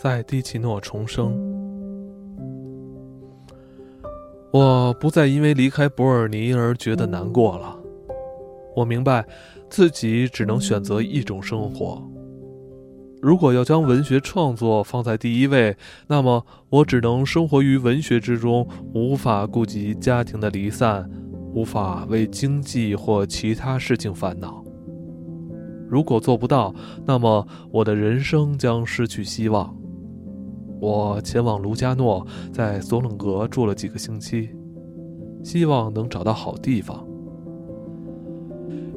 在蒂奇诺重生。我不再因为离开伯尔尼而觉得难过了。我明白，自己只能选择一种生活。如果要将文学创作放在第一位，那么我只能生活于文学之中，无法顾及家庭的离散，无法为经济或其他事情烦恼。如果做不到，那么我的人生将失去希望。我前往卢加诺，在索冷格住了几个星期，希望能找到好地方。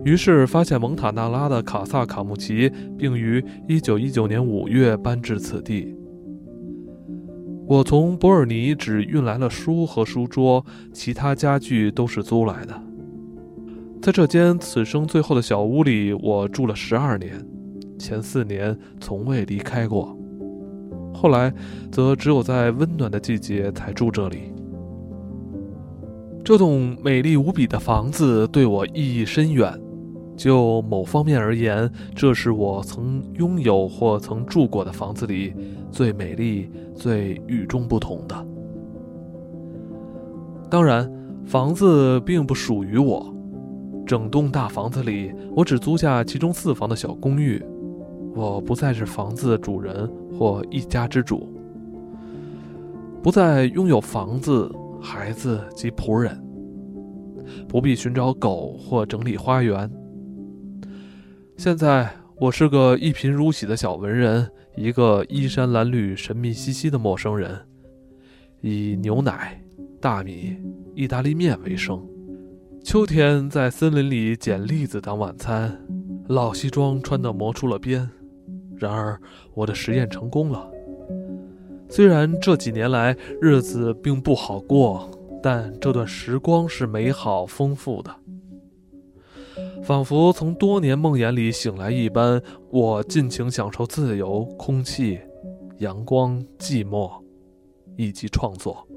于是发现蒙塔纳拉的卡萨卡穆奇，并于1919年5月搬至此地。我从伯尔尼只运来了书和书桌，其他家具都是租来的。在这间此生最后的小屋里，我住了十二年，前四年从未离开过，后来则只有在温暖的季节才住这里。这栋美丽无比的房子对我意义深远。就某方面而言，这是我曾拥有或曾住过的房子里最美丽、最与众不同的。当然，房子并不属于我。整栋大房子里，我只租下其中四房的小公寓。我不再是房子的主人或一家之主，不再拥有房子、孩子及仆人，不必寻找狗或整理花园。现在我是个一贫如洗的小文人，一个衣衫褴褛、神秘兮兮的陌生人，以牛奶、大米、意大利面为生。秋天在森林里捡栗子当晚餐，老西装穿得磨出了边。然而我的实验成功了。虽然这几年来日子并不好过，但这段时光是美好丰富的。仿佛从多年梦魇里醒来一般，我尽情享受自由、空气、阳光、寂寞，以及创作。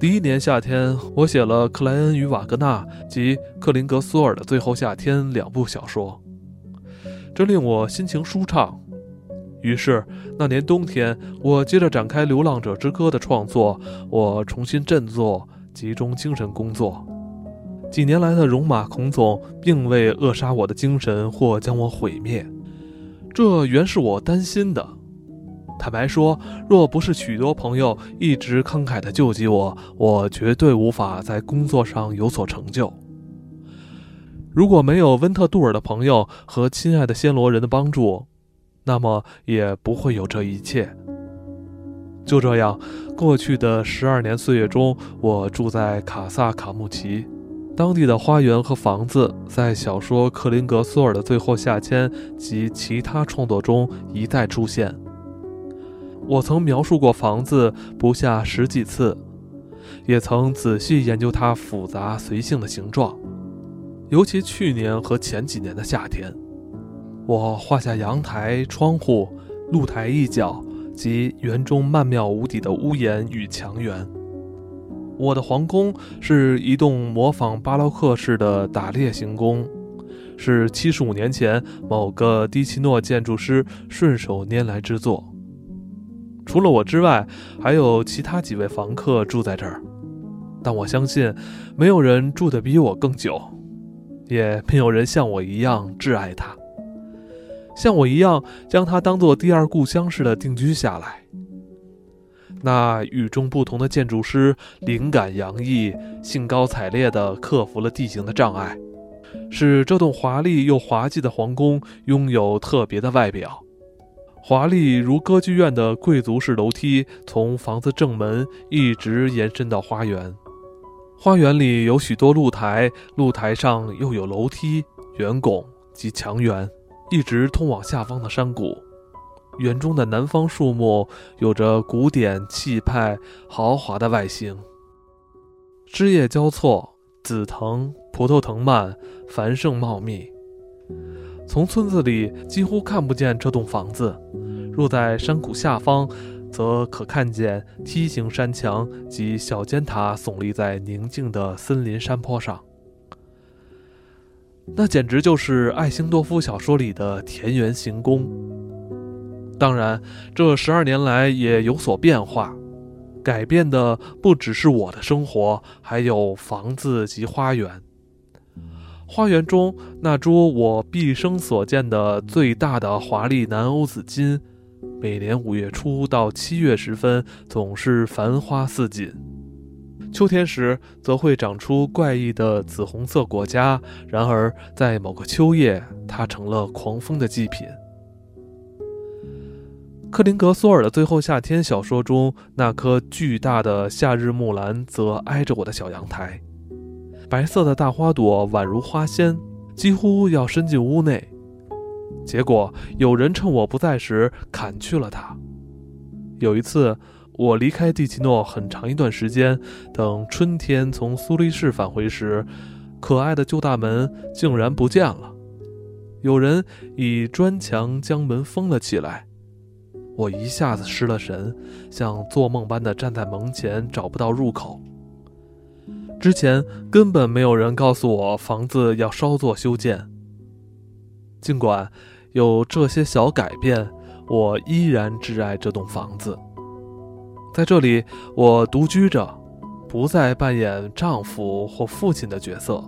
第一年夏天，我写了《克莱恩与瓦格纳》及《克林格索尔的最后夏天》两部小说，这令我心情舒畅。于是那年冬天，我接着展开《流浪者之歌》的创作，我重新振作，集中精神工作。几年来的戎马倥偬，并未扼杀我的精神或将我毁灭，这原是我担心的。坦白说，若不是许多朋友一直慷慨地救济我，我绝对无法在工作上有所成就。如果没有温特杜尔的朋友和亲爱的暹罗人的帮助，那么也不会有这一切。就这样，过去的十二年岁月中，我住在卡萨卡穆奇。当地的花园和房子，在小说《克林格索尔的最后夏天》及其他创作中一再出现。我曾描述过房子不下十几次，也曾仔细研究它复杂随性的形状。尤其去年和前几年的夏天，我画下阳台、窗户、露台一角及园中曼妙无底的屋檐与墙垣。我的皇宫是一栋模仿巴洛克式的打猎行宫，是七十五年前某个迪奇诺建筑师顺手拈来之作。除了我之外，还有其他几位房客住在这儿，但我相信没有人住得比我更久，也没有人像我一样挚爱它，像我一样将它当做第二故乡似的定居下来。那与众不同的建筑师，灵感洋溢、兴高采烈地克服了地形的障碍，使这栋华丽又滑稽的皇宫拥有特别的外表。华丽如歌剧院的贵族式楼梯从房子正门一直延伸到花园，花园里有许多露台，露台上又有楼梯、圆拱及墙垣，一直通往下方的山谷。园中的南方树木有着古典气派、豪华的外形，枝叶交错，紫藤、葡萄藤蔓繁盛茂密。从村子里几乎看不见这栋房子，若在山谷下方，则可看见梯形山墙及小尖塔耸立在宁静的森林山坡上。那简直就是爱辛多夫小说里的田园行宫。当然，这十二年来也有所变化，改变的不只是我的生活，还有房子及花园。花园中那株我毕生所见的最大的华丽南欧紫金，每年五月初到七月时分总是繁花似锦，秋天时则会长出怪异的紫红色果荚。然而，在某个秋夜，它成了狂风的祭品。克林格索尔的《最后夏天》小说中，那棵巨大的夏日木兰则挨着我的小阳台，白色的大花朵宛如花仙，几乎要伸进屋内。结果有人趁我不在时砍去了它。有一次，我离开蒂奇诺很长一段时间，等春天从苏黎世返回时，可爱的旧大门竟然不见了，有人以砖墙将门封了起来。我一下子失了神，像做梦般的站在门前，找不到入口。之前根本没有人告诉我房子要稍作修建。尽管有这些小改变，我依然挚爱这栋房子。在这里，我独居着，不再扮演丈夫或父亲的角色。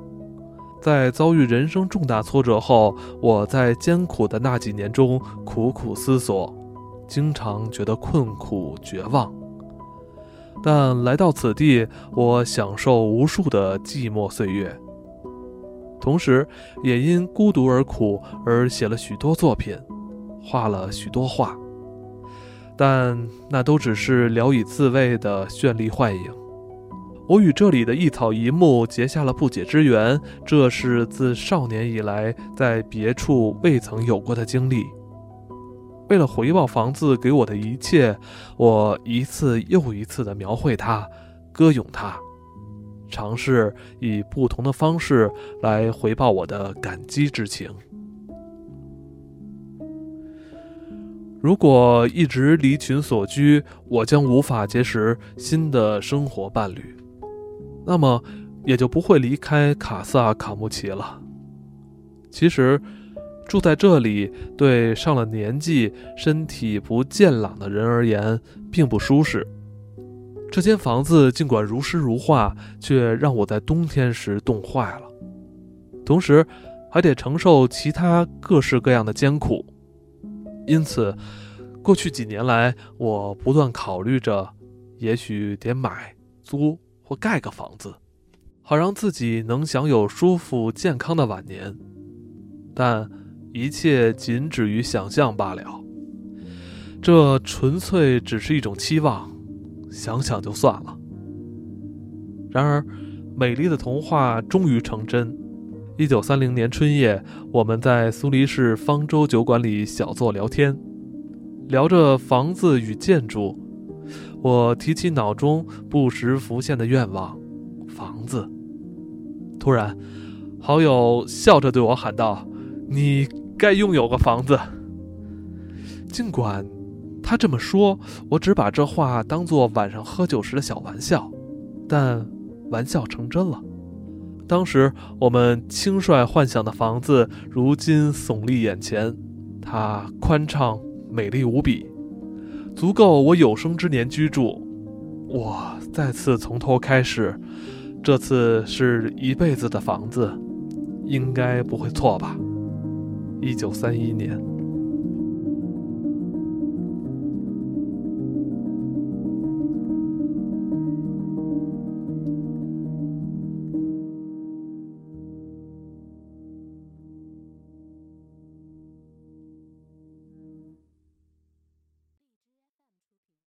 在遭遇人生重大挫折后，我在艰苦的那几年中苦苦思索。经常觉得困苦绝望，但来到此地，我享受无数的寂寞岁月，同时也因孤独而苦而写了许多作品，画了许多画，但那都只是聊以自慰的绚丽幻影。我与这里的一草一木结下了不解之缘，这是自少年以来在别处未曾有过的经历。为了回报房子给我的一切，我一次又一次地描绘它，歌咏它，尝试以不同的方式来回报我的感激之情。如果一直离群所居，我将无法结识新的生活伴侣，那么也就不会离开卡萨卡穆奇了。其实。住在这里，对上了年纪、身体不健朗的人而言，并不舒适。这间房子尽管如诗如画，却让我在冬天时冻坏了，同时还得承受其他各式各样的艰苦。因此，过去几年来，我不断考虑着，也许得买、租或盖个房子，好让自己能享有舒服、健康的晚年。但。一切仅止于想象罢了，这纯粹只是一种期望，想想就算了。然而，美丽的童话终于成真。一九三零年春夜，我们在苏黎世方舟酒馆里小坐聊天，聊着房子与建筑。我提起脑中不时浮现的愿望——房子。突然，好友笑着对我喊道：“你。”该拥有个房子。尽管他这么说，我只把这话当作晚上喝酒时的小玩笑，但玩笑成真了。当时我们轻率幻想的房子，如今耸立眼前。它宽敞美丽无比，足够我有生之年居住。我再次从头开始，这次是一辈子的房子，应该不会错吧？一九三一年。